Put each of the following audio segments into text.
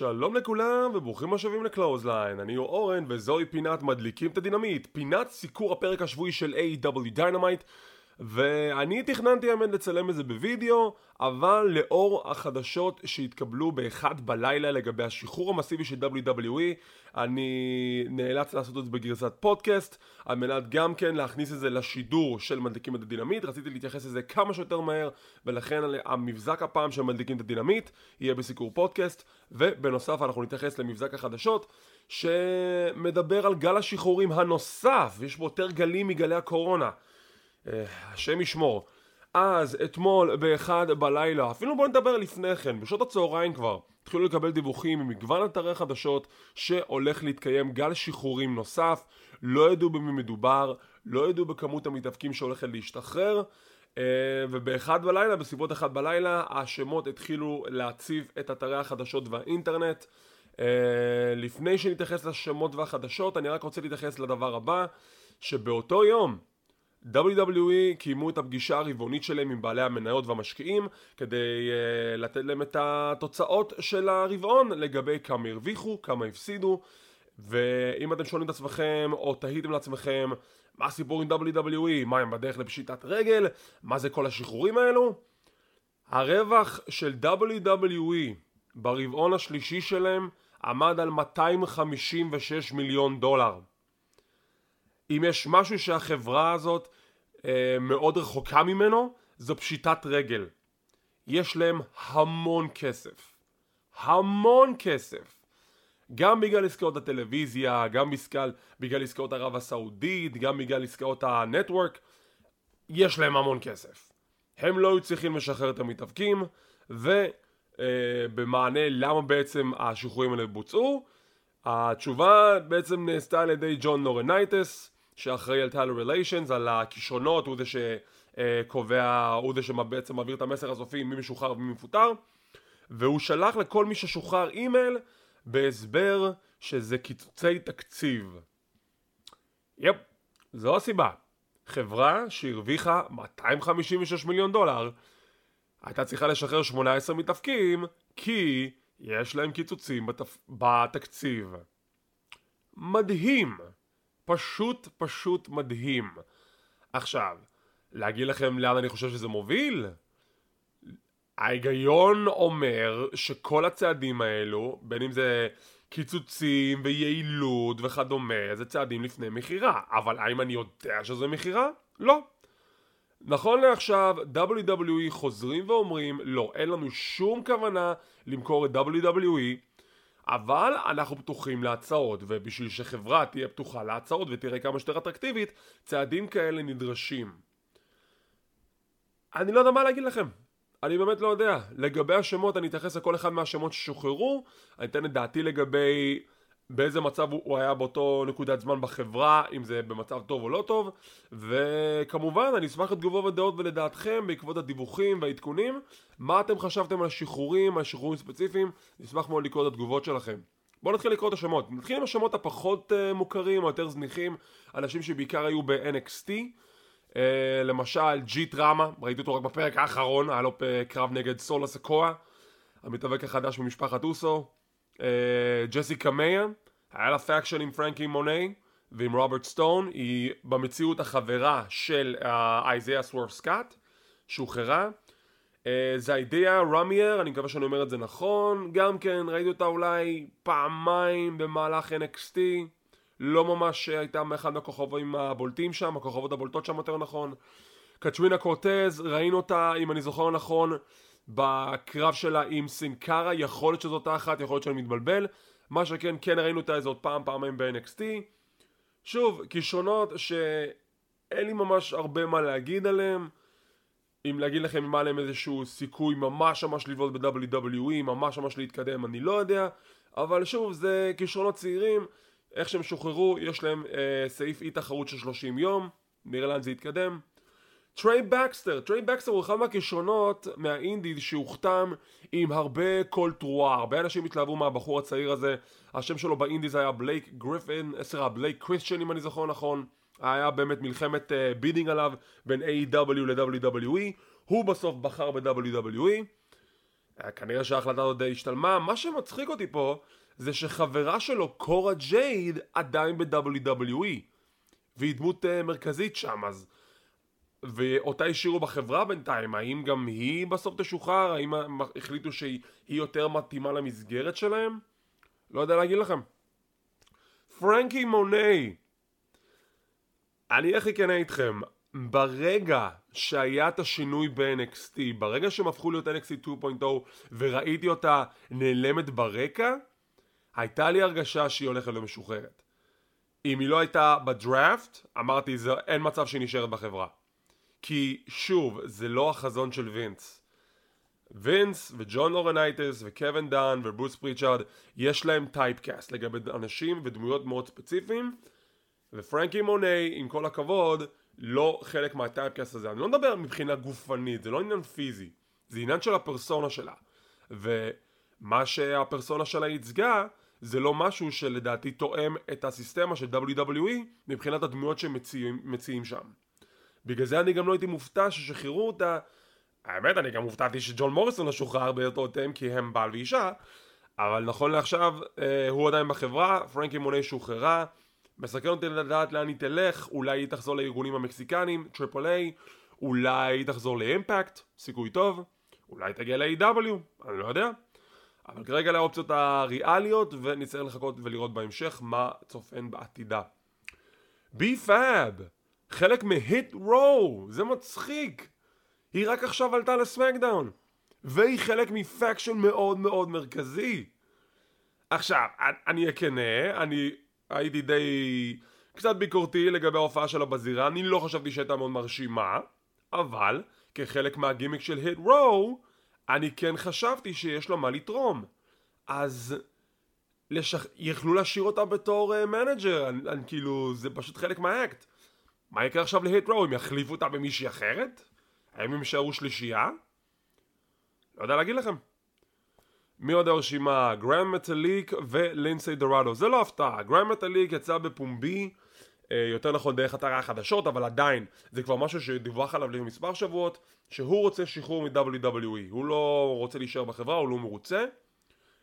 שלום לכולם וברוכים השבים ל Clothesline, אני אורן וזוהי פינת מדליקים את הדינמיט, פינת סיקור הפרק השבועי של AEW Dynamite ואני תכננתי האמת לצלם את זה בווידאו, אבל לאור החדשות שהתקבלו באחד בלילה לגבי השחרור המסיבי של WWE, אני נאלץ לעשות את זה בגרסת פודקאסט, על מנת גם כן להכניס את זה לשידור של מדליקים את הדינמיט, רציתי להתייחס לזה כמה שיותר מהר, ולכן המבזק הפעם של מדליקים את הדינמיט יהיה בסיקור פודקאסט, ובנוסף אנחנו נתייחס למבזק החדשות, שמדבר על גל השחרורים הנוסף, יש בו יותר גלים מגלי הקורונה. השם ישמור. אז אתמול באחד בלילה, אפילו בוא נדבר לפני כן, בשעות הצהריים כבר, התחילו לקבל דיווחים ממגוון אתרי חדשות שהולך להתקיים גל שחרורים נוסף, לא ידעו במי מדובר, לא ידעו בכמות המתאבקים שהולכת להשתחרר, אה, ובאחד בלילה, בסביבות אחד בלילה, השמות התחילו להציף את אתרי החדשות והאינטרנט. אה, לפני שנתייחס לשמות והחדשות, אני רק רוצה להתייחס לדבר הבא, שבאותו יום, WWE קיימו את הפגישה הרבעונית שלהם עם בעלי המניות והמשקיעים כדי uh, לתת להם את התוצאות של הרבעון לגבי כמה הרוויחו, כמה הפסידו. ואם אתם שואלים את עצמכם או תהיתם לעצמכם מה הסיפור עם WWE, מה הם בדרך לפשיטת רגל, מה זה כל השחרורים האלו? הרווח של WWE ברבעון השלישי שלהם עמד על 256 מיליון דולר אם יש משהו שהחברה הזאת אה, מאוד רחוקה ממנו, זו פשיטת רגל. יש להם המון כסף. המון כסף. גם בגלל עסקאות הטלוויזיה, גם בגלל, בגלל עסקאות ערב הסעודית, גם בגלל עסקאות ה Network, יש להם המון כסף. הם לא היו צריכים לשחרר את המתאבקים, ובמענה אה, למה בעצם השחרורים האלה בוצעו, התשובה בעצם נעשתה על ידי ג'ון לורנייטס, שאחראי על talent relations, על הכישרונות, הוא זה שקובע, הוא זה שבעצם מעביר את המסר הסופי מי משוחרר ומי מפוטר והוא שלח לכל מי ששוחרר אימייל בהסבר שזה קיצוצי תקציב. יפ, זו הסיבה. חברה שהרוויחה 256 מיליון דולר הייתה צריכה לשחרר 18 מתאפקים כי יש להם קיצוצים בתפ... בתקציב. מדהים. פשוט פשוט מדהים. עכשיו, להגיד לכם לאן אני חושב שזה מוביל? ההיגיון אומר שכל הצעדים האלו, בין אם זה קיצוצים ויעילות וכדומה, זה צעדים לפני מכירה. אבל האם אני יודע שזה מכירה? לא. נכון לעכשיו, WWE חוזרים ואומרים, לא, אין לנו שום כוונה למכור את WWE אבל אנחנו פתוחים להצעות, ובשביל שחברה תהיה פתוחה להצעות ותראה כמה שיותר אטרקטיבית, צעדים כאלה נדרשים. אני לא יודע מה להגיד לכם. אני באמת לא יודע. לגבי השמות, אני אתייחס לכל אחד מהשמות ששוחררו, אני אתן את דעתי לגבי באיזה מצב הוא היה באותו נקודת זמן בחברה, אם זה במצב טוב או לא טוב, וכמובן אני אשמח לתגובות ודעות ולדעתכם בעקבות הדיווחים והעדכונים, מה אתם חשבתם על השחרורים, על שחרורים ספציפיים, נשמח מאוד לקרוא את התגובות שלכם. בואו נתחיל לקרוא את השמות. נתחיל עם השמות הפחות uh, מוכרים או יותר זניחים, אנשים שבעיקר היו ב-NXT, אה, למשל ג'יט ראמה, ראיתי אותו רק בפרק האחרון, היה לו קרב נגד סולו סיקואה, המתאבק החדש ממשפחת אוסו, אה, ג'סי קמאיה, היה לה faction עם פרנקי מוני ועם רוברט סטון, היא במציאות החברה של אייזיה אה, סוורב סקוט, שוחררה. אה, זיידה ראמיר, אני מקווה שאני אומר את זה נכון, גם כן ראיתי אותה אולי פעמיים במהלך NXT, לא ממש הייתה מאחד מהכוכבים הבולטים שם, הכוכבות הבולטות שם יותר נכון. קטרינה קורטז, ראינו אותה, אם אני זוכר נכון, בקרב שלה עם סינקרה, יכול להיות שזאת אחת, יכול להיות שאני מתבלבל, מה שכן, כן ראינו אותה איזה עוד פעם, פעמיים ב-NXT. שוב, כישרונות שאין לי ממש הרבה מה להגיד עליהם. אם להגיד לכם אם היה להם איזשהו סיכוי ממש ממש לבעוט ב-WWE, ממש ממש להתקדם, אני לא יודע. אבל שוב, זה כישרונות צעירים, איך שהם שוחררו, יש להם אה, סעיף אי תחרות של 30 יום, נראה לאן זה יתקדם. טריי בקסטר, טריי בקסטר הוא אחד מהכישרונות מה indies שהוחתם עם הרבה קול תרועה, הרבה אנשים התלהבו מהבחור הצעיר הזה, השם שלו ב indies היה בלייק גריפין, סליחה בלייק קריסטיאן אם אני זוכר נכון, היה באמת מלחמת uh, bidding עליו בין AEW ל-WWE, הוא בסוף בחר ב-WWE, כנראה שההחלטה הזאת די השתלמה, מה שמצחיק אותי פה זה שחברה שלו, קורה ג'ייד, עדיין ב-WWE והיא דמות uh, מרכזית שם, אז... ואותה השאירו בחברה בינתיים, האם גם היא בסוף תשוחרר? האם החליטו שהיא יותר מתאימה למסגרת שלהם? לא יודע להגיד לכם. פרנקי מוני אני הכי כנה איתכם, ברגע שהיה את השינוי ב-NXT, ברגע שהם הפכו להיות NXT 2.0 וראיתי אותה נעלמת ברקע, הייתה לי הרגשה שהיא הולכת למשוחררת. אם היא לא הייתה בדראפט, אמרתי אין מצב שהיא נשארת בחברה. כי שוב, זה לא החזון של וינס. וינס וג'ון לורנייטס וקווין דאן וברוס פריצ'ארד יש להם typecast לגבי אנשים ודמויות מאוד ספציפיים ופרנקי מוני עם כל הכבוד לא חלק מה typecast הזה. אני לא מדבר מבחינה גופנית זה לא עניין פיזי זה עניין של הפרסונה שלה. ומה שהפרסונה שלה ייצגה זה לא משהו שלדעתי תואם את הסיסטמה של WWE מבחינת הדמויות שמציעים שם בגלל זה אני גם לא הייתי מופתע ששחררו אותה. האמת אני גם הופתעתי שג'ון מוריסון לא שוחרר באותו time כי הם בעל ואישה. אבל נכון לעכשיו אה, הוא עדיין בחברה, פרנקי מוני שוחררה. מסקרן אותי לדעת לאן היא תלך, אולי היא תחזור לארגונים המקסיקנים, Triple A, אולי היא תחזור לאימפקט, סיכוי טוב, אולי תגיע ל-AW, אני לא יודע. אבל כרגע לאופציות הריאליות ונצטרך לחכות ולראות בהמשך מה צופן בעתידה. בי פאב, חלק מהיט רו, זה מצחיק. היא רק עכשיו עלתה לסמקדאון, והיא חלק מפקשן מאוד מאוד מרכזי. עכשיו, אני אהיה כנה, אני הייתי די קצת ביקורתי לגבי ההופעה שלה בזירה, אני לא חשבתי שהייתה מאוד מרשימה, אבל כחלק מהגימיק של Hit Row, אני כן חשבתי שיש לה מה לתרום. אז לשח... יכלו להשאיר אותה בתור uh, manager, אני, אני, כאילו, זה פשוט חלק מהאקט. מה יקרה עכשיו ל Hit Row? הם יחליפו אותה במישהי אחרת? האם הם יישארו שלישייה? לא יודע להגיד לכם. מי עוד ברשימה? גראן מטאליק ולינסי דורדו זה לא הפתעה, גראן מטאליק יצא בפומבי אה, יותר נכון דרך אתר החדשות אבל עדיין זה כבר משהו שדיווח עליו לפני מספר שבועות שהוא רוצה שחרור מ-WWE הוא לא רוצה להישאר בחברה, הוא לא מרוצה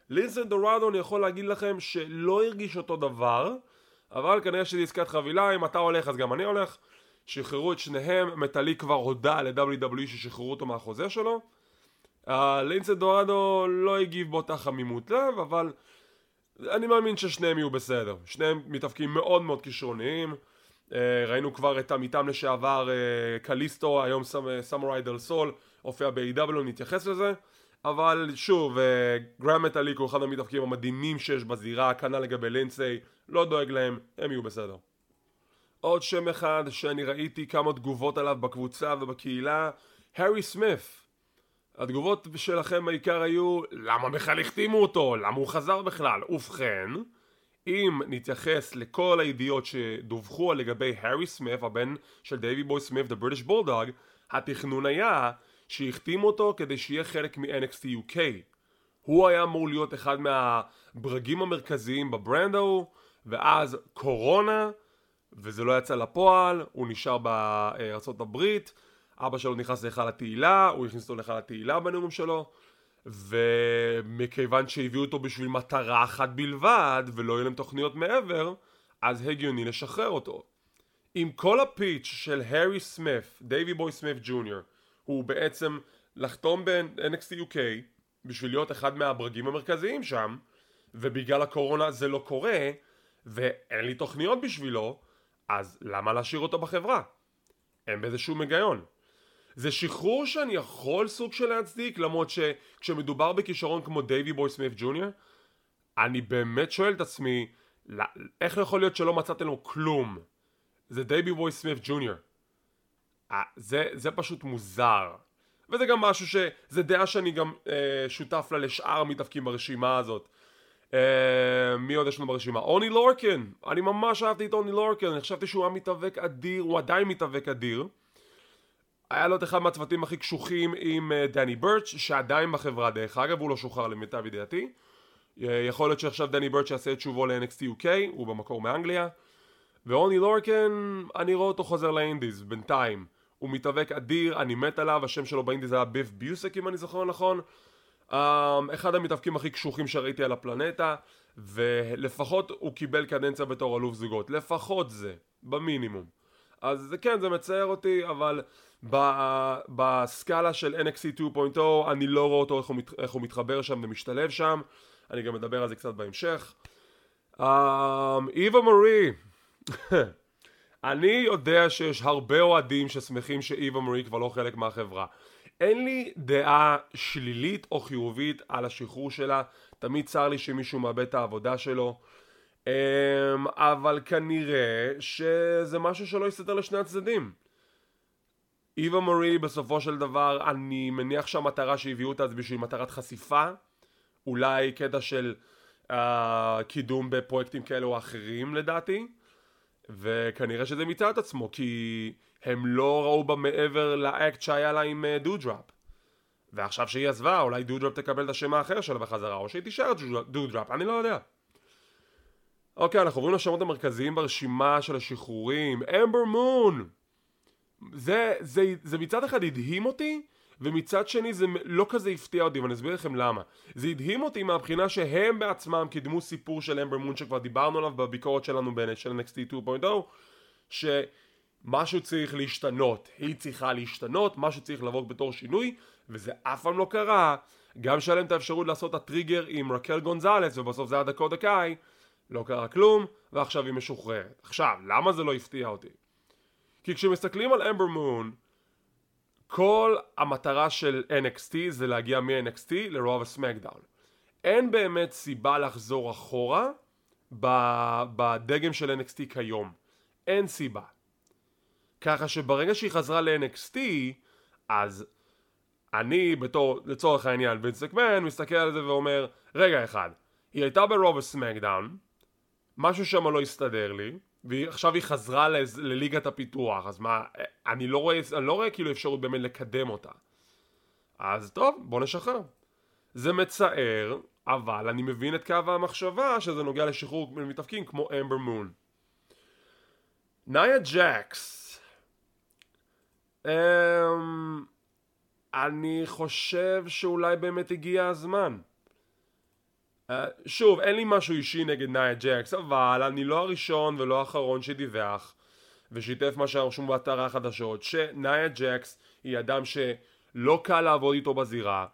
לינסי דורדו אני יכול להגיד לכם שלא הרגיש אותו דבר אבל כנראה שזה עסקת חבילה אם אתה הולך אז גם אני הולך שחררו את שניהם, מטאליק כבר הודה ל-WWE ששחררו אותו מהחוזה שלו לינסה דורדו לא הגיב באותה חמימות לב, אבל אני מאמין ששניהם יהיו בסדר. שניהם מתאפקים מאוד מאוד כישרוניים. אה, ראינו כבר את עמיתם לשעבר אה, קליסטו, היום סמוראי דל סול, הופיע ב-AW, נתייחס לזה. אבל שוב, אה, גרם מטאליק הוא אחד המתאפקים המדהימים שיש בזירה, כנ"ל לגבי לינסי, לא דואג להם, הם יהיו בסדר. עוד שם אחד שאני ראיתי כמה תגובות עליו בקבוצה ובקהילה, הארי סמית. התגובות שלכם בעיקר היו למה בכלל החתימו אותו? למה הוא חזר בכלל? ובכן, אם נתייחס לכל הידיעות שדווחו לגבי הארי סמית, הבן של דייווי בוי סמית, The British Bulldog, התכנון היה שהחתימו אותו כדי שיהיה חלק מ-NXT UK. הוא היה אמור להיות אחד מהברגים המרכזיים בברנד ההוא, ואז קורונה, וזה לא יצא לפועל, הוא נשאר הברית, אבא שלו נכנס להיכל התהילה, הוא הכניס אותו להיכל התהילה בנאום שלו ומכיוון שהביאו אותו בשביל מטרה אחת בלבד ולא יהיו להם תוכניות מעבר אז הגיוני לשחרר אותו עם כל הפיץ' של הארי סמית, דייווי בוי סמית ג'וניור הוא בעצם לחתום ב-NXT UK בשביל להיות אחד מהברגים המרכזיים שם ובגלל הקורונה זה לא קורה ואין לי תוכניות בשבילו אז למה להשאיר אותו בחברה? אין בזה שום היגיון. זה שחרור שאני יכול סוג של להצדיק למרות שכשמדובר בכישרון כמו דייווי בוי סמית ג'וניור אני באמת שואל את עצמי איך יכול להיות שלא מצאתם לו כלום? זה דייווי בוי סמית ג'וניור זה, זה פשוט מוזר. וזה גם משהו שזה דעה שאני גם אה, שותף לה לשאר המתאבקים ברשימה הזאת. אה, מי עוד יש לנו ברשימה? אוני לורקן אני ממש אהבתי את אוני לורקן אני חשבתי שהוא היה מתאבק אדיר הוא עדיין מתאבק אדיר. היה לו את אחד מהצוותים הכי קשוחים עם אה, דני ברץ' שעדיין בחברה דרך אגב הוא לא שוחרר למיטב ידיעתי. אה, יכול להיות שעכשיו דני ברץ' יעשה את שובו ל-NXT UK הוא במקור מאנגליה. ואוני לורקן אני רואה אותו חוזר לאינדיז בינתיים הוא מתאבק אדיר אני מת עליו השם שלו באינדיז היה ביף ביוסק אם אני זוכר נכון Um, אחד המתאבקים הכי קשוחים שראיתי על הפלנטה, ולפחות הוא קיבל קדנציה בתור אלוף זוגות. לפחות זה, במינימום. אז זה כן, זה מצער אותי, אבל בסקאלה של NXT 2.0 אני לא רואה אותו איך הוא, מת, איך הוא מתחבר שם ומשתלב שם. אני גם מדבר על זה קצת בהמשך. איווה um, מרי אני יודע שיש הרבה אוהדים ששמחים שאיווה מרי כבר לא חלק מהחברה. אין לי דעה שלילית או חיובית על השחרור שלה, תמיד צר לי שמישהו מאבד את העבודה שלו, אמ, אבל כנראה שזה משהו שלא יסתדר לשני הצדדים. איווה מורי בסופו של דבר, אני מניח שהמטרה שהביאו אותה זה בשביל מטרת חשיפה, אולי קטע של uh, קידום בפרויקטים כאלה או אחרים לדעתי, וכנראה שזה מיצה את עצמו, כי הם לא ראו בה מעבר לאקט שהיה לה עם דודראפ. Uh, ועכשיו שהיא עזבה, אולי דודראפ תקבל את השם האחר שלה בחזרה, או שהיא תישאר דודראפ, אני לא יודע. אוקיי, אנחנו עוברים לשמות המרכזיים ברשימה של השחרורים. אמבר מון! זה, זה, זה מצד אחד הדהים אותי, ומצד שני זה לא כזה הפתיע אותי, ואני אסביר לכם למה. זה הדהים אותי מהבחינה שהם בעצמם קידמו סיפור של אמבר מון שכבר דיברנו עליו בביקורת שלנו של NXT 2.0, שמשהו צריך להשתנות, היא צריכה להשתנות, משהו צריך לבוא בתור שינוי, וזה אף פעם לא קרה. גם שהיה להם את האפשרות לעשות את הטריגר עם רקל גונזלס, ובסוף זה היה דקות דקאי, לא קרה כלום, ועכשיו היא משוחררת. עכשיו, למה זה לא הפתיע אותי? כי כשמסתכלים על אמבר מון, כל המטרה של NXT זה להגיע מ-NXT לרוב הסמקדאון. אין באמת סיבה לחזור אחורה בדגם של NXT כיום. אין סיבה. ככה שברגע שהיא חזרה ל-NXT, אז אני בתור, לצורך העניין, וינס מקמן מסתכל על זה ואומר, רגע אחד, היא הייתה ברוב הסמקדאון, משהו שם לא הסתדר לי, ועכשיו היא חזרה לליגת הפיתוח, אז מה, אני לא רואה, אני לא רואה כאילו אפשרות באמת לקדם אותה. אז טוב, בוא נשחרר. זה מצער, אבל אני מבין את קו המחשבה שזה נוגע לשחרור מתאבקים כמו אמבר מון. נאיה ג'קס um, אני חושב שאולי באמת הגיע הזמן. Uh, שוב, אין לי משהו אישי נגד נאיה ג'קס, אבל אני לא הראשון ולא האחרון שדיווח ושיתף מה שרשום באתר החדשות, שנאיה ג'קס היא אדם שלא קל לעבוד איתו בזירה,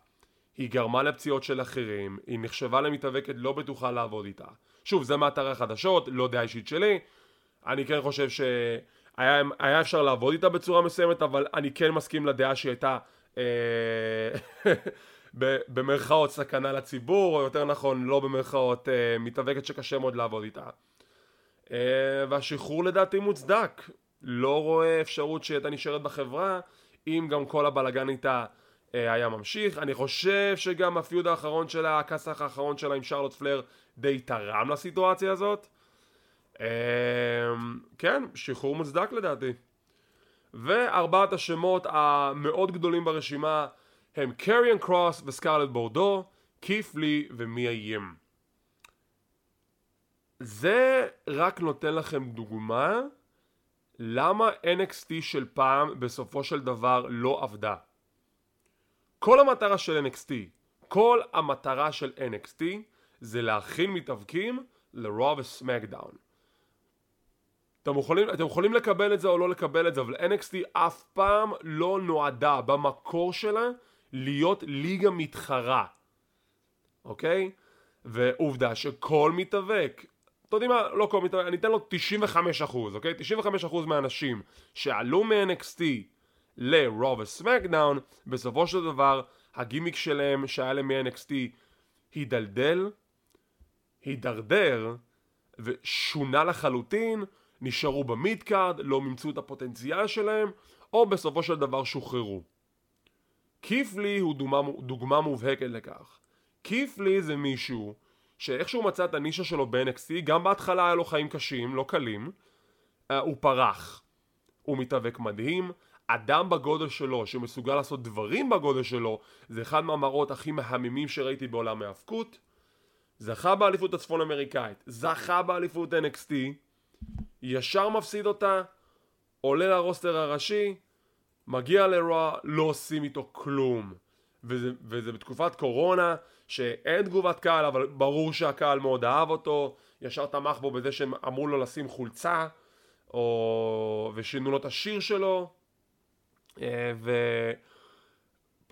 היא גרמה לפציעות של אחרים, היא נחשבה למתאבקת לא בטוחה לעבוד איתה. שוב, זה מאתר החדשות, לא דעה אישית שלי, אני כן חושב שהיה אפשר לעבוד איתה בצורה מסוימת, אבל אני כן מסכים לדעה שהיא הייתה אה, במרכאות סכנה לציבור, או יותר נכון לא במרכאות אה, מתאבקת שקשה מאוד לעבוד איתה. אה, והשחרור לדעתי מוצדק. לא רואה אפשרות שהייתה נשארת בחברה אם גם כל הבלגן איתה היה ממשיך. אני חושב שגם הפיוד האחרון שלה, הכסח האחרון שלה עם שרלוט פלר די תרם לסיטואציה הזאת. כן, שחרור מוצדק לדעתי. וארבעת השמות המאוד גדולים ברשימה הם קריאן קרוס וסקארלט בורדו, כיף לי ומיה ים. זה רק נותן לכם דוגמה למה NXT של פעם בסופו של דבר לא עבדה. כל המטרה של NXT, כל המטרה של NXT זה להכין מתאבקים לרוב וסמקדאון. אתם יכולים, אתם יכולים לקבל את זה או לא לקבל את זה, אבל NXT אף פעם לא נועדה במקור שלה להיות ליגה מתחרה, אוקיי? ועובדה שכל מתאבק, אתם יודעים מה? לא כל מתאבק, אני אתן לו 95%, אוקיי? 95% מהאנשים שעלו מ-NXT ל-Raw ו-SmackDown, בסופו של דבר הגימיק שלהם שהיה להם מ-NXT הידלדל, הידרדר ושונה לחלוטין נשארו ב mid card, לא מימשו את הפוטנציאל שלהם, או בסופו של דבר שוחררו. קית' לי הוא דוגמה, דוגמה מובהקת לכך. קיפלי זה מישהו שאיכשהו מצא את הנישה שלו ב-NXT, גם בהתחלה היה לו חיים קשים, לא קלים, uh, הוא פרח. הוא מתאבק מדהים, אדם בגודל שלו שמסוגל לעשות דברים בגודל שלו זה אחד מהמראות הכי מהממים שראיתי בעולם ההאבקות זכה באליפות הצפון אמריקאית, זכה באליפות NXT ישר מפסיד אותה, עולה לרוסטר הראשי, מגיע לרוע, לא עושים איתו כלום. וזה, וזה בתקופת קורונה, שאין תגובת קהל, אבל ברור שהקהל מאוד אהב אותו, ישר תמך בו בזה שהם אמרו לו לשים חולצה, או... ושינו לו את השיר שלו, אה,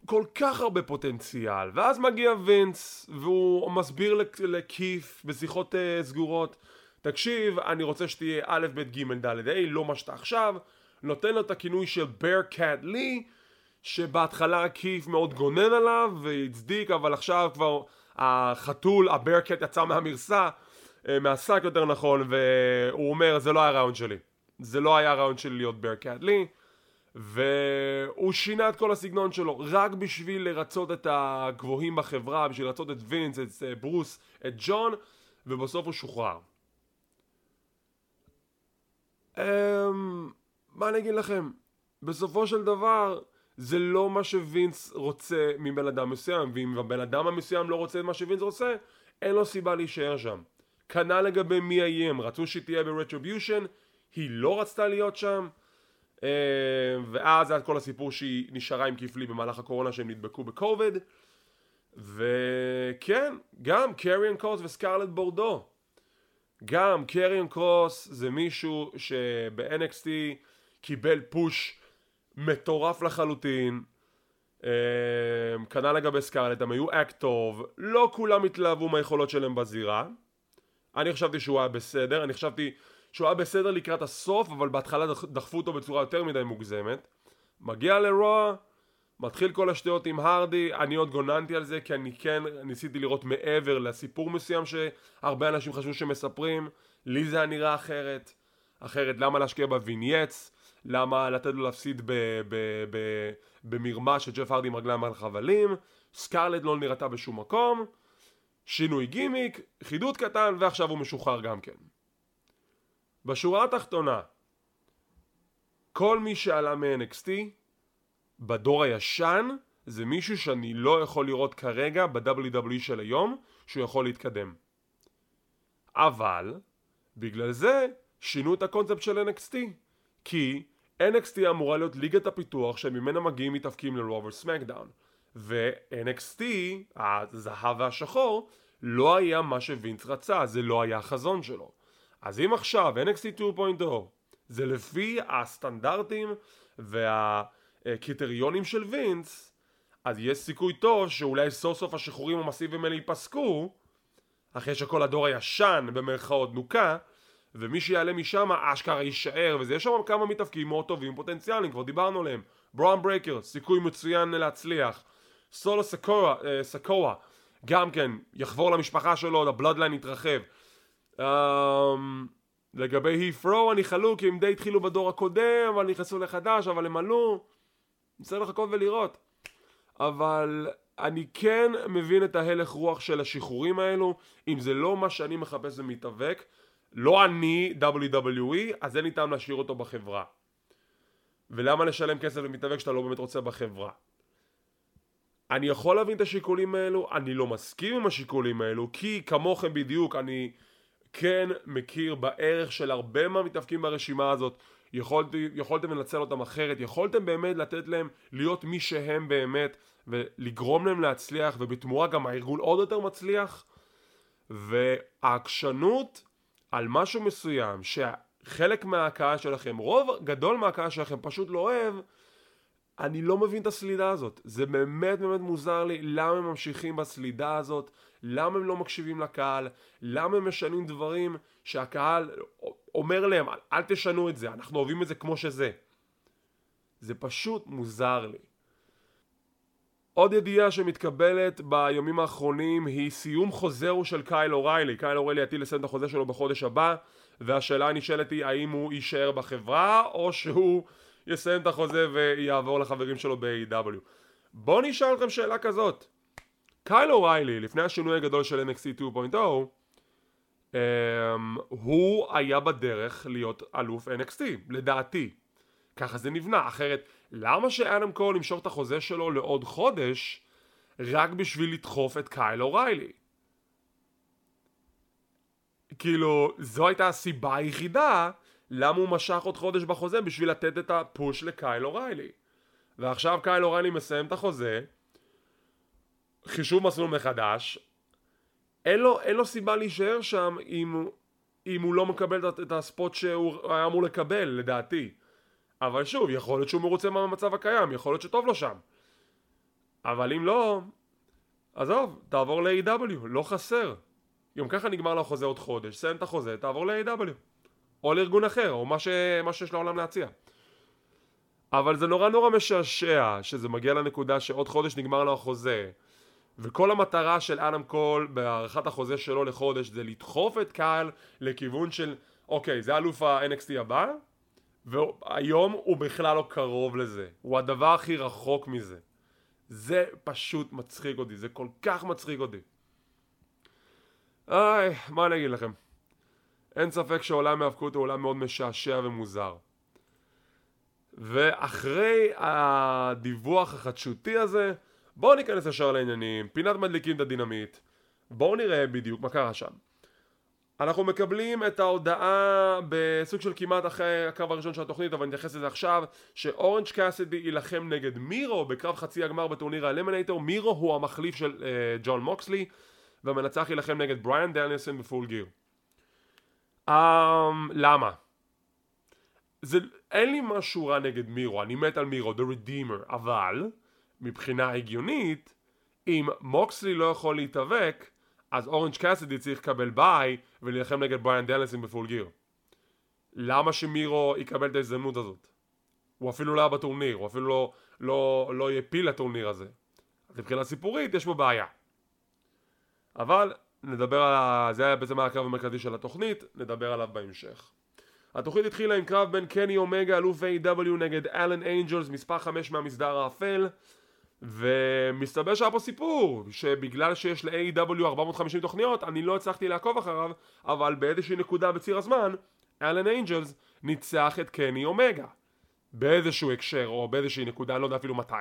וכל כך הרבה פוטנציאל. ואז מגיע וינס, והוא מסביר לכיף בשיחות uh, סגורות, תקשיב, אני רוצה שתהיה א', ב', ג', ד', ה', לא מה שאתה עכשיו, נותן לו את הכינוי של bear cat לי, שבהתחלה כיף מאוד גונן עליו והצדיק, אבל עכשיו כבר החתול, הbear cat יצא מהמרסה, אה, מהשק יותר נכון, והוא אומר, זה לא היה רעיון שלי. זה לא היה רעיון שלי להיות bear cat לי. והוא שינה את כל הסגנון שלו רק בשביל לרצות את הגבוהים בחברה, בשביל לרצות את וינס, את אה, ברוס, את ג'ון, ובסוף הוא שוחרר. Um, מה אני אגיד לכם? בסופו של דבר זה לא מה שווינס רוצה מבן אדם מסוים, ואם הבן אדם המסוים לא רוצה את מה שווינס רוצה, אין לו סיבה להישאר שם. כנ"ל לגבי מי איים, רצו שהיא תהיה ברטריביושן, היא לא רצתה להיות שם, אה, ואז היה כל הסיפור שהיא נשארה עם כיפלי במהלך הקורונה שהם נדבקו בקוביד, וכן, גם קריאן קרוס וסקרלט בורדו. גם קריאן קרוס זה מישהו שב-NXT קיבל פוש מטורף לחלוטין. אמ, כנ"ל לגבי סקארלט, הם היו אקט טוב, לא כולם התלהבו מהיכולות שלהם בזירה. אני חשבתי שהוא היה בסדר, אני חשבתי שהוא היה בסדר לקראת הסוף, אבל בהתחלה דחפו אותו בצורה יותר מדי מוגזמת. מגיע לרוע, מתחיל כל השטויות עם הרדי, אני עוד גוננתי על זה כי אני כן ניסיתי לראות מעבר לסיפור מסוים שהרבה אנשים חשבו שמספרים, לי זה היה נראה אחרת, אחרת למה להשקיע ב vignettes, למה לתת לו להפסיד במרמה של ג'ף הרדי עם רגליים על חבלים, סקרלט לא נראתה בשום מקום, שינוי גימיק, חידוד קטן ועכשיו הוא משוחרר גם כן. בשורה התחתונה, כל מי שעלה מ-NXT בדור הישן זה מישהו שאני לא יכול לראות כרגע ב-WWE של היום שהוא יכול להתקדם. אבל בגלל זה שינו את הקונספט של NXT כי NXT אמורה להיות ליגת הפיתוח שממנה מגיעים מתאפקים לרובר סמקדאון ו-NXT, הזהב והשחור, לא היה מה שווינץ רצה, זה לא היה החזון שלו. אז אם עכשיו NXT 2.0 זה לפי הסטנדרטים והקריטריונים של וינץ, אז יש סיכוי טוב שאולי סוף סוף השחרורים המסיביים האלה ייפסקו, אחרי שכל הדור הישן במרכאות נוקה, ומי שיעלה משם אשכרה יישאר וזה יש שם כמה מתאבקים מאוד טובים פוטנציאליים כבר דיברנו עליהם. בראון ברייקר סיכוי מצוין להצליח. סולו סקואה, אה, סקואה גם כן יחבור למשפחה שלו ה Bloodline יתרחב. um, לגבי היפרו אני חלוק הם די התחילו בדור הקודם אבל נכנסו לחדש אבל הם עלו. נצטרך לחכות ולראות. אבל אני כן מבין את ההלך רוח של השחרורים האלו. אם זה לא מה שאני מחפש במתאבק לא אני WWE, אז אין לי טעם להשאיר אותו בחברה. ולמה לשלם כסף למתאבק שאתה לא באמת רוצה בחברה? אני יכול להבין את השיקולים האלו, אני לא מסכים עם השיקולים האלו, כי כמוכם בדיוק, אני כן מכיר בערך של הרבה מהמתאבקים ברשימה הזאת, יכולתי, יכולתם לנצל אותם אחרת, יכולתם באמת לתת להם להיות מי שהם באמת, ולגרום להם להצליח, ובתמורה גם הארגון עוד יותר מצליח, והעקשנות על משהו מסוים שחלק מהקהל שלכם, רוב גדול מהקהל שלכם פשוט לא אוהב, אני לא מבין את הסלידה הזאת. זה באמת באמת מוזר לי למה הם ממשיכים בסלידה הזאת, למה הם לא מקשיבים לקהל, למה הם משנים דברים שהקהל אומר להם, אל תשנו את זה, אנחנו אוהבים את זה כמו שזה. זה פשוט מוזר לי. עוד ידיעה שמתקבלת ביומים האחרונים היא סיום חוזהו של קייל אוריילי. קייל אוריילי עתיד לסיים את החוזה שלו בחודש הבא והשאלה הנשאלת היא האם הוא יישאר בחברה או שהוא יסיים את החוזה ויעבור לחברים שלו ב-AW. בואו נשאל אתכם שאלה כזאת קייל אוריילי לפני השינוי הגדול של NXT 2.0 um, הוא היה בדרך להיות אלוף NXT לדעתי ככה זה נבנה אחרת למה שאדם קול ימשוך את החוזה שלו לעוד חודש רק בשביל לדחוף את קייל אוריילי? כאילו, זו הייתה הסיבה היחידה למה הוא משך עוד חודש בחוזה בשביל לתת את הפוש לקייל אוריילי. ועכשיו קייל אוריילי מסיים את החוזה חישוב מסלול מחדש, אין לו, אין לו סיבה להישאר שם אם, אם הוא לא מקבל את, את הספוט שהוא היה אמור לקבל, לדעתי. אבל שוב, יכול להיות שהוא מרוצה מהמצב הקיים, יכול להיות שטוב לו שם. אבל אם לא, עזוב, תעבור ל-AW, לא חסר. גם ככה נגמר לו החוזה עוד חודש, סיים את החוזה, תעבור ל-AW. או לארגון אחר, או מה, ש... מה שיש לעולם להציע. אבל זה נורא נורא משעשע שזה מגיע לנקודה שעוד חודש נגמר לו החוזה וכל המטרה של אדם קול בהארכת החוזה שלו לחודש זה לדחוף את קהל לכיוון של אוקיי זה אלוף ה-NXT הבא והיום הוא בכלל לא קרוב לזה. הוא הדבר הכי רחוק מזה. זה פשוט מצחיק אותי זה כל כך מצחיק אותי. איי מה אני אגיד לכם? אין ספק שעולם ההאבקות הוא עולם מאוד משעשע ומוזר. ואחרי הדיווח החדשותי הזה בואו ניכנס ישר לעניינים, פינת מדליקים את הדינמיט. בואו נראה בדיוק מה קרה שם אנחנו מקבלים את ההודעה בסוג של כמעט אחרי הקרב הראשון של התוכנית אבל אני אתייחס לזה עכשיו שאורנג' קאסידי יילחם נגד מירו בקרב חצי הגמר בטורניר ה Eliminator מירו הוא המחליף של uh, ג'ון מוקסלי והמנצח יילחם נגד בריאן דניאלסון ב Full Gear um, למה? זה, אין לי משהו רע נגד מירו, אני מת על מירו, The Redeemer, אבל מבחינה הגיונית, אם מוקסלי לא יכול להתאבק, אז אורנג' קאסידי צריך לקבל ביי ולהילחם נגד בריאן דניאלסון ב Full Gear. למה שמירו יקבל את ההזדמנות הזאת? הוא אפילו לא היה בטורניר, הוא אפילו לא, לא, לא העפיל לטורניר הזה. אז מבחינה סיפורית יש בו בעיה. אבל נדבר על ה... זה היה בעצם הקרב המרכזי של התוכנית, נדבר עליו בהמשך. התוכנית התחילה עם קרב בין קני אומגה אלוף AEW נגד אלן אינג'לס מספר 5 מהמסדר האפל ומסתבר שהיה פה סיפור שבגלל שיש ל-AEW 450 תוכניות אני לא הצלחתי לעקוב אחריו אבל באיזושהי נקודה בציר הזמן אלן אינג'לס ניצח את קני אומגה. באיזשהו הקשר או באיזושהי נקודה אני לא יודע אפילו מתי.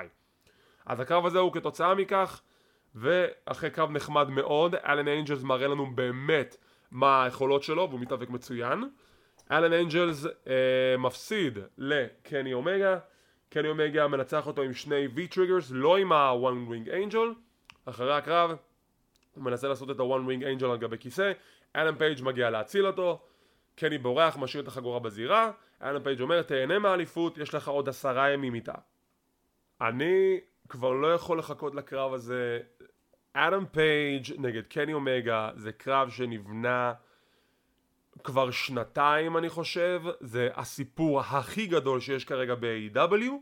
אז הקרב הזה הוא כתוצאה מכך ואחרי קרב נחמד מאוד אלן אינג'לס מראה לנו באמת מה היכולות שלו והוא מתאבק מצוין. אלן אנג'לס אה, מפסיד לקני אומגה קני אומגה מנצח אותו עם שני V-Triggers לא עם ה- One Winged Angel. אחרי הקרב הוא מנסה לעשות את ה- One Winged Angel על גבי כיסא. אדם פייג' מגיע להציל אותו. קני בורח משאיר את החגורה בזירה. אדם פייג' אומר תהנה מהאליפות יש לך עוד עשרה ימים איתה. אני כבר לא יכול לחכות לקרב הזה. אדם פייג' נגד קני אומגה זה קרב שנבנה כבר שנתיים אני חושב, זה הסיפור הכי גדול שיש כרגע ב-AEW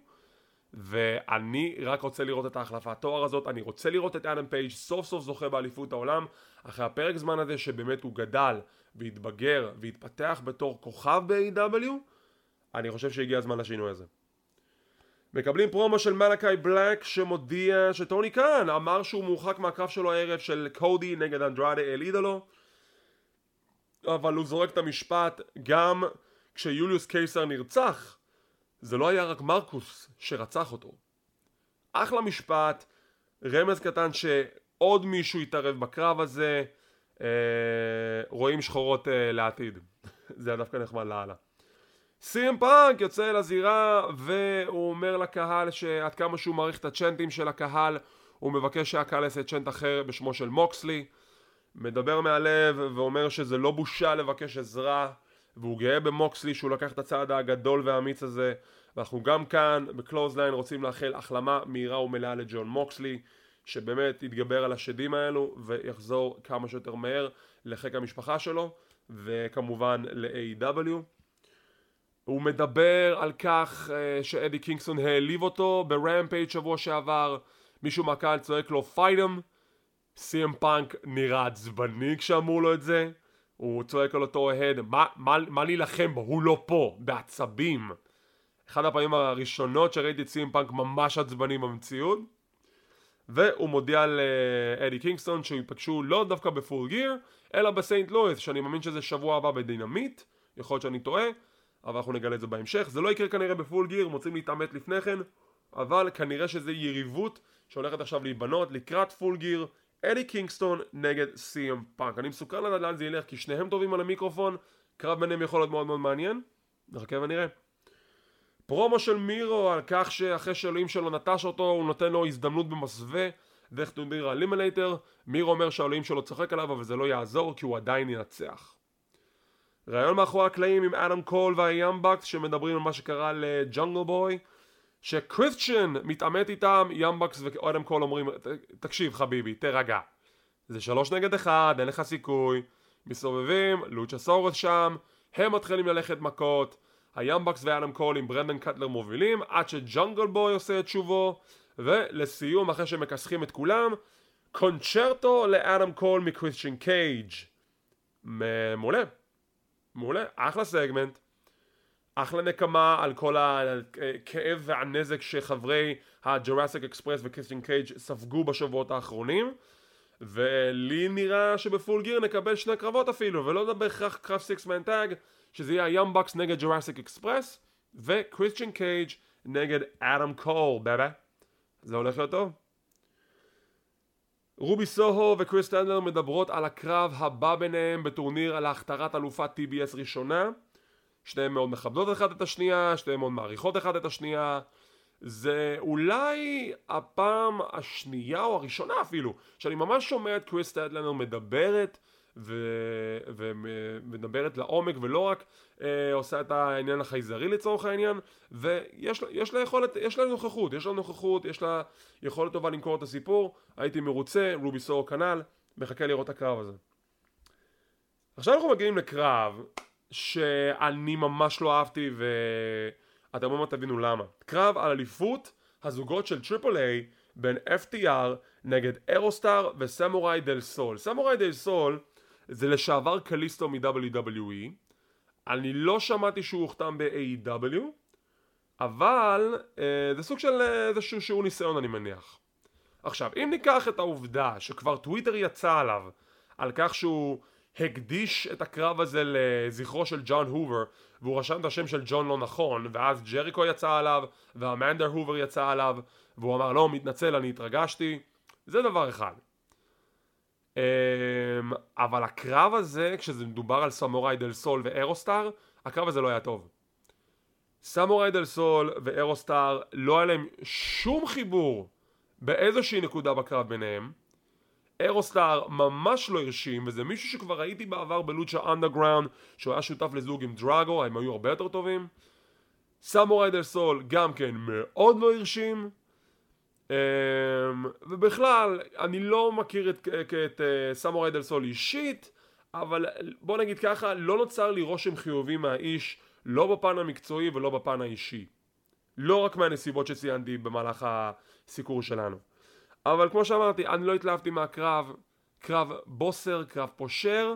ואני רק רוצה לראות את ההחלפת תואר הזאת, אני רוצה לראות את אדם פייג' סוף סוף זוכה באליפות העולם אחרי הפרק זמן הזה שבאמת הוא גדל והתבגר והתפתח בתור כוכב ב-AW אני חושב שהגיע הזמן לשינוי הזה. מקבלים פרומו של מלאקי בלק שמודיע שטוני קאן אמר שהוא מורחק מהקרב שלו הערב של קודי נגד אנדרדה אל אידולו אבל הוא זורק את המשפט גם כשיוליוס קיסר נרצח זה לא היה רק מרקוס שרצח אותו. אחלה משפט רמז קטן שעוד מישהו יתערב בקרב הזה אה, רואים שחורות אה, לעתיד. זה היה דווקא נחמד לאללה. סי.אם פאנק יוצא לזירה והוא אומר לקהל שעד כמה שהוא מעריך את הצ'נטים של הקהל הוא מבקש שהקהל יעשה צ'נט אחר בשמו של מוקסלי מדבר מהלב ואומר שזה לא בושה לבקש עזרה והוא גאה במוקסלי שהוא לקח את הצעד הגדול והאמיץ הזה. ואנחנו גם כאן ב Clothesline רוצים לאחל החלמה מהירה ומלאה לג'ון מוקסלי שבאמת יתגבר על השדים האלו ויחזור כמה שיותר מהר לחיק המשפחה שלו וכמובן ל-AEW הוא מדבר על כך uh, שאדי קינגסטון העליב אותו ב Rampage שבוע שעבר. מישהו מהקהל צועק לו fight him סי.אם פאנק נראה עצבני כשאמרו לו את זה. הוא צועק על אותו אוהד מה, מה, מה להילחם בו? הוא לא פה, בעצבים. אחת הפעמים הראשונות שראיתי את סי.אם פאנק ממש עצבני במציאות. והוא מודיע לאדי קינגסטון שיפגשו לא דווקא ב Full Gear אלא בסיינט לואיס שאני מאמין שזה שבוע הבא ב Dynamite. יכול להיות שאני טועה אבל אנחנו נגלה את זה בהמשך. זה לא יקרה כנראה ב Full Gear הם רוצים להתעמת לפני כן אבל כנראה שזה יריבות שהולכת עכשיו להיבנות לקראת Full Gear אדי קינגסטון נגד סי.אם פאנק. אני מסוקרן לדעת לאן זה ילך כי שניהם טובים על המיקרופון. קרב ביניהם יכול להיות מאוד מאוד מעניין. נחכה ונראה. פרומו של מירו על כך שאחרי שאלוהים שלו נטש אותו הוא נותן לו הזדמנות במסווה דרך טורניר ה eliminator, מירו אומר שהאלוהים שלו צוחק עליו אבל זה לא יעזור כי הוא עדיין ינצח. ראיון מאחורי הקלעים עם אדם קול וה Young Bucks שמדברים על מה שקרה לג'ונגל בוי שקריסטיאן מתעמת איתם, Young Bucks ואדם קול אומרים תקשיב חביבי תירגע. זה שלוש נגד אחד, אין לך סיכוי. מסתובבים, לוצ'סאורוס שם הם מתחילים ללכת מכות. ה Young Bucks ואדם קול עם ברנדן קטלר מובילים עד שג'ונגל בוי עושה את שובו. ולסיום אחרי שמכסחים את כולם conchairto לאדם קול מקריסטיאן קייג' מעולה. מעולה אחלה סגמנט אחלה נקמה על כל הכאב והנזק שחברי ה Jurassic Express וקריסטיאן קייג' ספגו בשבועות האחרונים ולי נראה שב Full Gear נקבל שני קרבות אפילו ולא בהכרח קרב six man tag שזה יהיה Young Bucks נגד Jurassic Express וקריסטיאן קייג' נגד אדם קול bay bay זה הולך להיות טוב. רובי סוהו וקריס סטטלנדר מדברות על הקרב הבא ביניהם בטורניר על הכתרת אלופת TBS ראשונה שתיהן מאוד מכבדות אחת את השנייה, שתיהן מאוד מעריכות אחת את השנייה. זה אולי הפעם השנייה או הראשונה אפילו שאני ממש שומע את קריס סטנדלר מדברת ומדברת לעומק ולא רק אה, עושה את העניין החייזרי לצורך העניין ויש לה יכולת, יש לה נוכחות, יש לה נוכחות, יש לה יכולת טובה למכור את הסיפור. הייתי מרוצה, רובי סור כנ"ל, מחכה לראות את הקרב הזה. עכשיו אנחנו מגיעים לקרב שאני ממש לא אהבתי ואתם עוד מעט תבינו למה. קרב על אליפות הזוגות של Triple A בין FTR נגד אירוסטאר וסמוראי דל סול. סמוראי דל סול זה לשעבר קליסטו מ-WWE אני לא שמעתי שהוא הוחתם ב-AEW אבל אה, זה סוג של אה, איזשהו שיעור ניסיון אני מניח. עכשיו אם ניקח את העובדה שכבר טוויטר יצא עליו על כך שהוא הקדיש את הקרב הזה לזכרו של ג'ון הובר והוא רשם את השם של ג'ון לא נכון ואז ג'ריקו יצא עליו והמנדר הובר יצא עליו והוא אמר לא מתנצל אני התרגשתי זה דבר אחד אמ, אבל הקרב הזה, כשזה מדובר על סמוראי דל סול ואירוסטאר, הקרב הזה לא היה טוב. סמוראי דל סול ואירוסטאר לא היה להם שום חיבור באיזושהי נקודה בקרב ביניהם. אירוסטאר ממש לא הרשים, וזה מישהו שכבר ראיתי בעבר ב Lucha Underground, שהוא היה שותף לזוג עם דראגו, הם היו הרבה יותר טובים. סמוראי דל סול גם כן מאוד לא הרשים. אמ, ובכלל, אני לא מכיר את, את אה, סמוראי דל סול אישית, אבל בוא נגיד ככה, לא נוצר לי רושם חיובי מהאיש, לא בפן המקצועי ולא בפן האישי. לא רק מהנסיבות שציינתי במהלך הסיקור שלנו. אבל כמו שאמרתי, אני לא התלהבתי מהקרב, קרב בוסר, קרב פושר,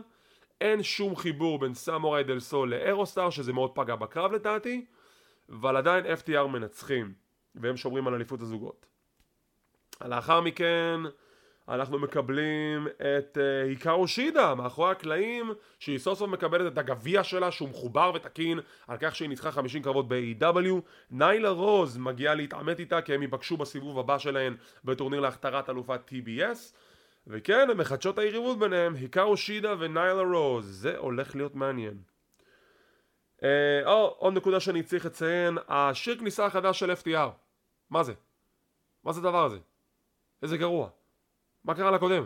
אין שום חיבור בין סמוראי דל סול לאירוסטאר, שזה מאוד פגע בקרב לדעתי, אבל עדיין FTR מנצחים, והם שומרים על אליפות הזוגות. לאחר מכן אנחנו מקבלים את uh, שידה מאחורי הקלעים שהיא סוף סוף מקבלת את הגביע שלה שהוא מחובר ותקין על כך שהיא ניצחה 50 קרבות ב-AW ניילה רוז מגיעה להתעמת איתה כי הם ייפגשו בסיבוב הבא שלהן בטורניר להכתרת אלופת TBS וכן הם מחדשות היריבות ביניהם היקרו שידה וניילה רוז זה הולך להיות מעניין או, עוד נקודה שאני צריך לציין השיר כניסה החדש של FTR מה זה? מה זה הדבר הזה? איזה גרוע. מה קרה לקודם?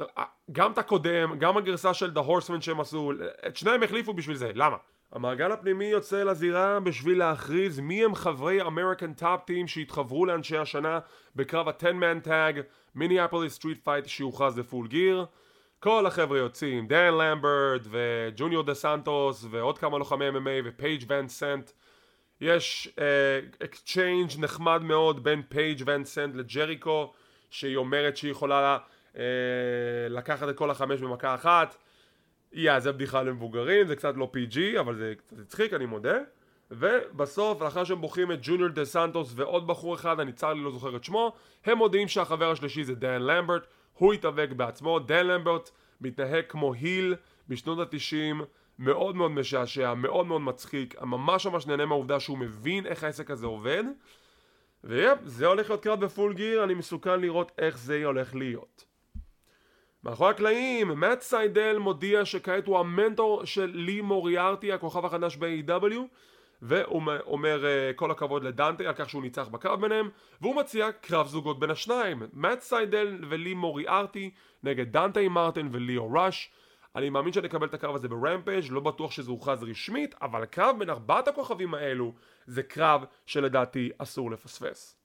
אה, גם את הקודם, גם הגרסה של The Horseman שהם עשו, את שניהם החליפו בשביל זה, למה? המעגל הפנימי יוצא לזירה בשביל להכריז מי הם חברי American Top Team שהתחברו לאנשי השנה בקרב ה-10 man tag Minneapolis street fight שיוכרז ל Full Gear כל החבר'ה יוצאים, דן למברט וג'וניור דה סנטוס ועוד כמה לוחמי MMA ופייג' ון סנט יש exchange אה, נחמד מאוד בין פייג' ון סנט לג'ריקו שהיא אומרת שהיא יכולה אה, לקחת את כל החמש במכה אחת. יא, זה בדיחה למבוגרים, זה קצת לא PG, אבל זה קצת הצחיק, אני מודה. ובסוף, לאחר שהם בוחרים את ג'וניור דה סנטוס ועוד בחור אחד, אני צר לי לא זוכר את שמו הם מודיעים שהחבר השלישי זה דן למברט. הוא התאבק בעצמו, דן למברט מתנהג כמו היל בשנות התשעים מאוד מאוד משעשע, מאוד מאוד מצחיק, ממש ממש נהנה מהעובדה שהוא מבין איך העסק הזה עובד ויפ, זה הולך להיות קרב ב Full Gear, אני מסוקרן לראות איך זה הולך להיות. מאחורי הקלעים, מאט סיידל מודיע שכעת הוא המנטור של לי מוריארטי, הכוכב החדש ב-AEW, והוא אומר אה, כל הכבוד לדנטה על כך שהוא ניצח בקרב ביניהם והוא מציע קרב זוגות בין השניים מאט סיידל ולי מוריארטי נגד דנטה מרטין וליאו ראש אני מאמין שנקבל את הקרב הזה ב Rampage לא בטוח שזה הוכרז רשמית אבל הקרב בין ארבעת הכוכבים האלו זה קרב שלדעתי אסור לפספס.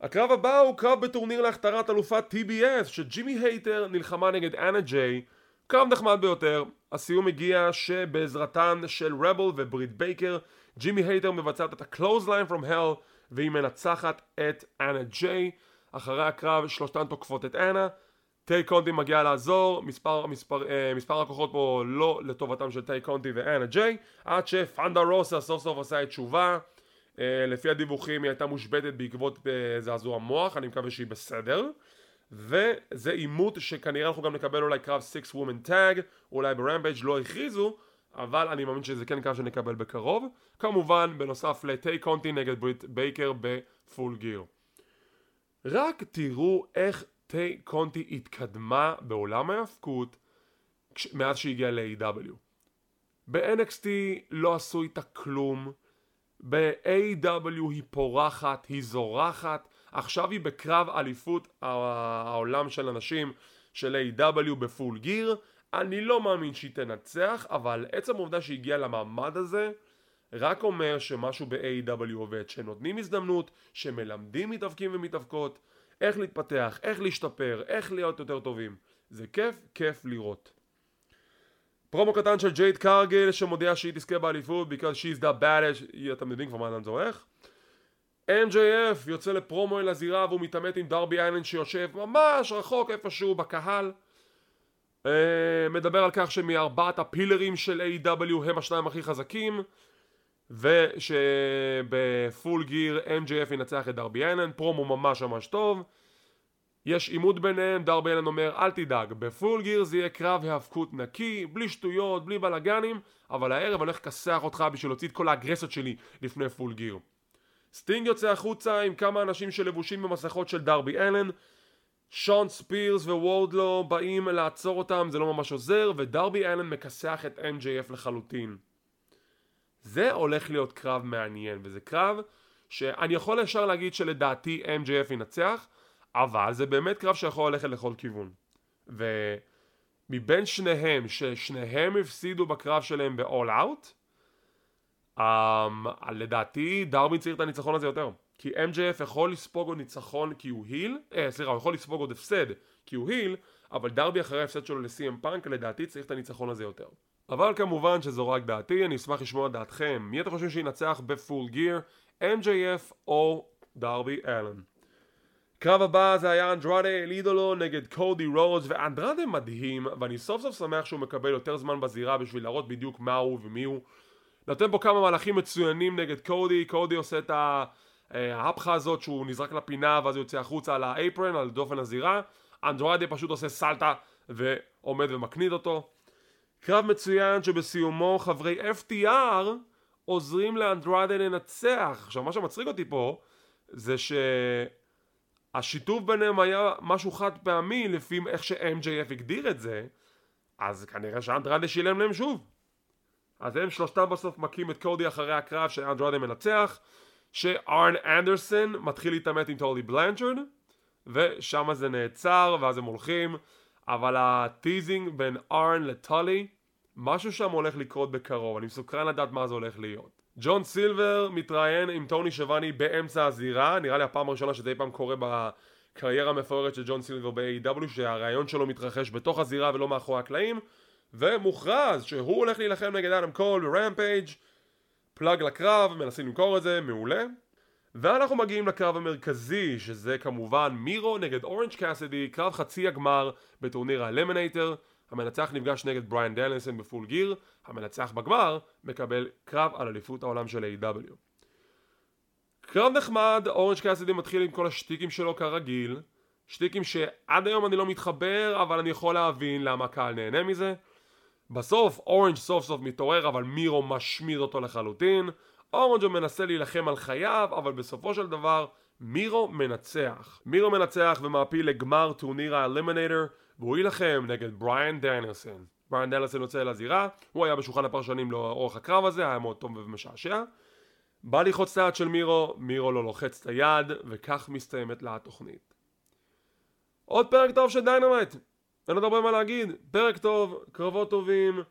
הקרב הבא הוא קרב בטורניר להכתרת אלופת TBS שג'יימי הייטר נלחמה נגד אנה ג'יי. קרב נחמד ביותר הסיום הגיע שבעזרתן של רבל וברית בייקר ג'יימי הייטר מבצעת את ה- clothesline from hell והיא מנצחת את אנה ג'יי. אחרי הקרב שלושתן תוקפות את אנה טיי קונטי מגיע לעזור מספר, מספר, אה, מספר הכוחות פה לא לטובתם של טיי קונטי ואנה ג'יי עד שת'אנדר רוסה סוף סוף עשתה את שובה. אה, לפי הדיווחים היא הייתה מושבתת בעקבות אה, זעזוע מוח אני מקווה שהיא בסדר. וזה עימות שכנראה אנחנו גם נקבל אולי קרב 6 woman tag אולי ב Rampage לא הכריזו אבל אני מאמין שזה כן קרב שנקבל בקרוב. כמובן בנוסף לטיי קונטי נגד ברית בייקר ב Full Gear רק תראו איך טיי קונטי התקדמה בעולם ההאבקות מאז שהגיעה ל-AW ב-NXT לא עשו איתה כלום ב-AW היא פורחת, היא זורחת עכשיו היא בקרב אליפות העולם של אנשים של A.W. בפול גיר אני לא מאמין שהיא תנצח אבל עצם העובדה שהיא הגיעה למעמד הזה רק אומר שמשהו ב-A.W. עובד שנותנים הזדמנות, שמלמדים מתאבקים ומתאבקות איך להתפתח, איך להשתפר, איך להיות יותר טובים. זה כיף, כיף לראות. פרומו קטן של ג'ייד קרגיל שמודיע שהיא תזכה באליפות because she's the baddest אתם יודעים כבר מה לאן זה הולך MJF יוצא לפרומו אל הזירה והוא מתעמת עם דרבי איילנד שיושב ממש רחוק איפשהו בקהל. uh, מדבר על כך שמארבעת הפילרים של A.W. הם השניים הכי חזקים ושבפול גיר MJF ינצח את דרבי איילנד פרומו ממש ממש טוב. יש עימות ביניהם, דרבי אלן אומר אל תדאג, ב Full Gear זה יהיה קרב היאבקות נקי, בלי שטויות, בלי בלאגנים אבל הערב אני הולך לכסח אותך בשביל להוציא את כל האגרסיות שלי לפני Full Gear. סטינג יוצא החוצה עם כמה אנשים שלבושים במסכות של דרבי אלן שון ספירס ווורדלו באים לעצור אותם, זה לא ממש עוזר ודרבי אלן מכסח את MJF לחלוטין זה הולך להיות קרב מעניין וזה קרב שאני יכול ישר להגיד שלדעתי MJF ינצח אבל זה באמת קרב שיכול ללכת לכל כיוון. ומבין שניהם ששניהם הפסידו בקרב שלהם ב-all out um, לדעתי דרבי צריך את הניצחון הזה יותר. כי MJF יכול לספוג עוד ניצחון כי הוא היל אה סליחה הוא יכול לספוג עוד הפסד כי הוא היל אבל דרבי אחרי ההפסד שלו ל-CM פאנק לדעתי צריך את הניצחון הזה יותר אבל כמובן שזו רק דעתי אני אשמח לשמוע דעתכם. מי אתם חושבים שינצח בפול גיר MJF או דרבי אלן קרב הבא זה היה אנדרדה אלידולו נגד קודי רודס ואנדרדה מדהים ואני סוף סוף שמח שהוא מקבל יותר זמן בזירה בשביל להראות בדיוק מה הוא ומי הוא. נותן פה כמה מהלכים מצוינים נגד קודי, קודי עושה את ההפכה הזאת שהוא נזרק לפינה ואז יוצא החוצה על האפרן, על דופן הזירה. אנדרדה פשוט עושה סלטה ועומד ומקניד אותו קרב מצוין שבסיומו חברי FTR עוזרים לאנדרדה לנצח. עכשיו מה שמצחיק אותי פה זה שהשיתוף ביניהם היה משהו חד פעמי לפי איך ש-MJF הגדיר את זה אז כנראה שאנדרדה שילם להם שוב. אז הם שלושתם בסוף מכים את קודי אחרי הקרב שאנדרדה מנצח שארן אנדרסון מתחיל להתעמת עם טולי בלנצ'רד ושם זה נעצר ואז הם הולכים. אבל הטיזינג בין ארן לטולי משהו שם הולך לקרות בקרוב אני מסוקרן לדעת מה זה הולך להיות. ג'ון סילבר מתראיין עם טוני שיאבוני באמצע הזירה נראה לי הפעם הראשונה שזה אי פעם קורה בקריירה המפוארת של ג'ון סילבר ב-AEW שהריאיון שלו מתרחש בתוך הזירה ולא מאחורי הקלעים ומוכרז שהוא הולך להילחם נגד אדם קול ב Rampage plug לקרב, מנסים למכור את זה, מעולה. ואנחנו מגיעים לקרב המרכזי שזה כמובן מירו נגד אורנג' קאסידי קרב חצי הגמר בטורניר ה eliminator המנצח נפגש נגד בריאן דניאלסון ב Full Gear המנצח בגמר מקבל קרב על אליפות העולם של AEW. קרב נחמד, אורנג' קאסידי מתחיל עם כל השטיקים שלו כרגיל שטיקים שעד היום אני לא מתחבר אבל אני יכול להבין למה הקהל נהנה מזה. בסוף אורנג' סוף סוף מתעורר אבל מירו משמיד אותו לחלוטין. אורנג' מנסה להילחם על חייו אבל בסופו של דבר מירו מנצח. מירו מנצח ומעפיל לגמר טורניר ה Eliminator והוא יילחם נגד בריאן דניאלסון. בריאן דניאלסון יוצא אל הזירה, הוא היה בשולחן הפרשנים לאורך הקרב הזה, היה מאוד טוב ומשעשע. בא ללחוץ את היד של מירו, מירו לא לוחץ את היד, וכך מסתיימת לה התוכנית. עוד פרק טוב של Dynamite, אין עוד הרבה מה להגיד, פרק טוב, קרבות טובים,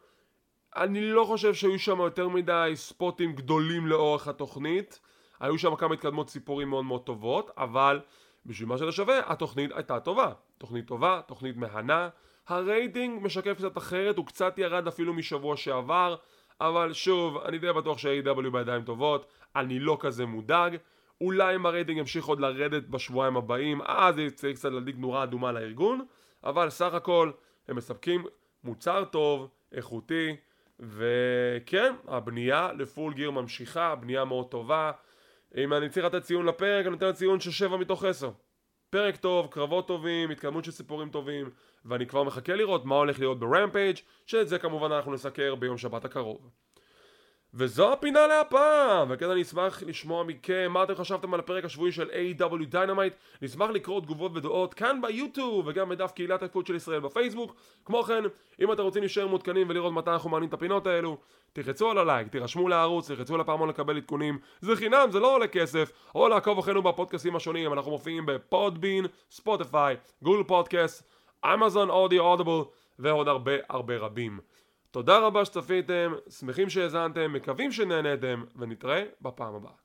אני לא חושב שהיו שם יותר מדי ספוטים גדולים לאורך התוכנית, היו שם כמה התקדמות סיפורים מאוד מאוד טובות, אבל בשביל מה שזה שווה, התוכנית הייתה טובה. תוכנית טובה, תוכנית מהנה, הרייטינג משקף קצת אחרת, הוא קצת ירד אפילו משבוע שעבר, אבל שוב, אני די בטוח ש-AW בידיים טובות, אני לא כזה מודאג. אולי אם הרייטינג ימשיך עוד לרדת בשבועיים הבאים, אז צריך קצת להדליק נורה אדומה לארגון, אבל סך הכל הם מספקים מוצר טוב, איכותי, וכן, הבנייה ל Full Gear ממשיכה, בנייה מאוד טובה. אם אני צריך לתת ציון לפרק, אני נותן ציון של 7 מתוך 10. פרק טוב, קרבות טובים, התקדמות של סיפורים טובים, ואני כבר מחכה לראות מה הולך להיות ב Rampage, שאת זה כמובן אנחנו נסקר ביום שבת הקרוב. וזו הפינה להפעם! וכן אני אשמח לשמוע מכם מה אתם חשבתם על הפרק השבועי של AEW Dynamite נשמח לקרוא תגובות ודעות כאן ביוטיוב וגם בדף קהילת ההיאבקות של ישראל בפייסבוק כמו כן, אם אתם רוצים להישאר מעודכנים ולראות מתי אנחנו מעלים את הפינות האלו תחצו על הלייק, תירשמו לערוץ, תחצו לפעמון לקבל עדכונים זה חינם, זה לא עולה כסף או לעקוב אחרינו בפודקאסים השונים אנחנו מופיעים בפודבין, ספוטיפיי, גוגל פודקאסט, אמזון אודיו אודיבל ועוד הרבה הרבה רבים תודה רבה שצפיתם, שמחים שהאזנתם, מקווים שנהנתם, ונתראה בפעם הבאה.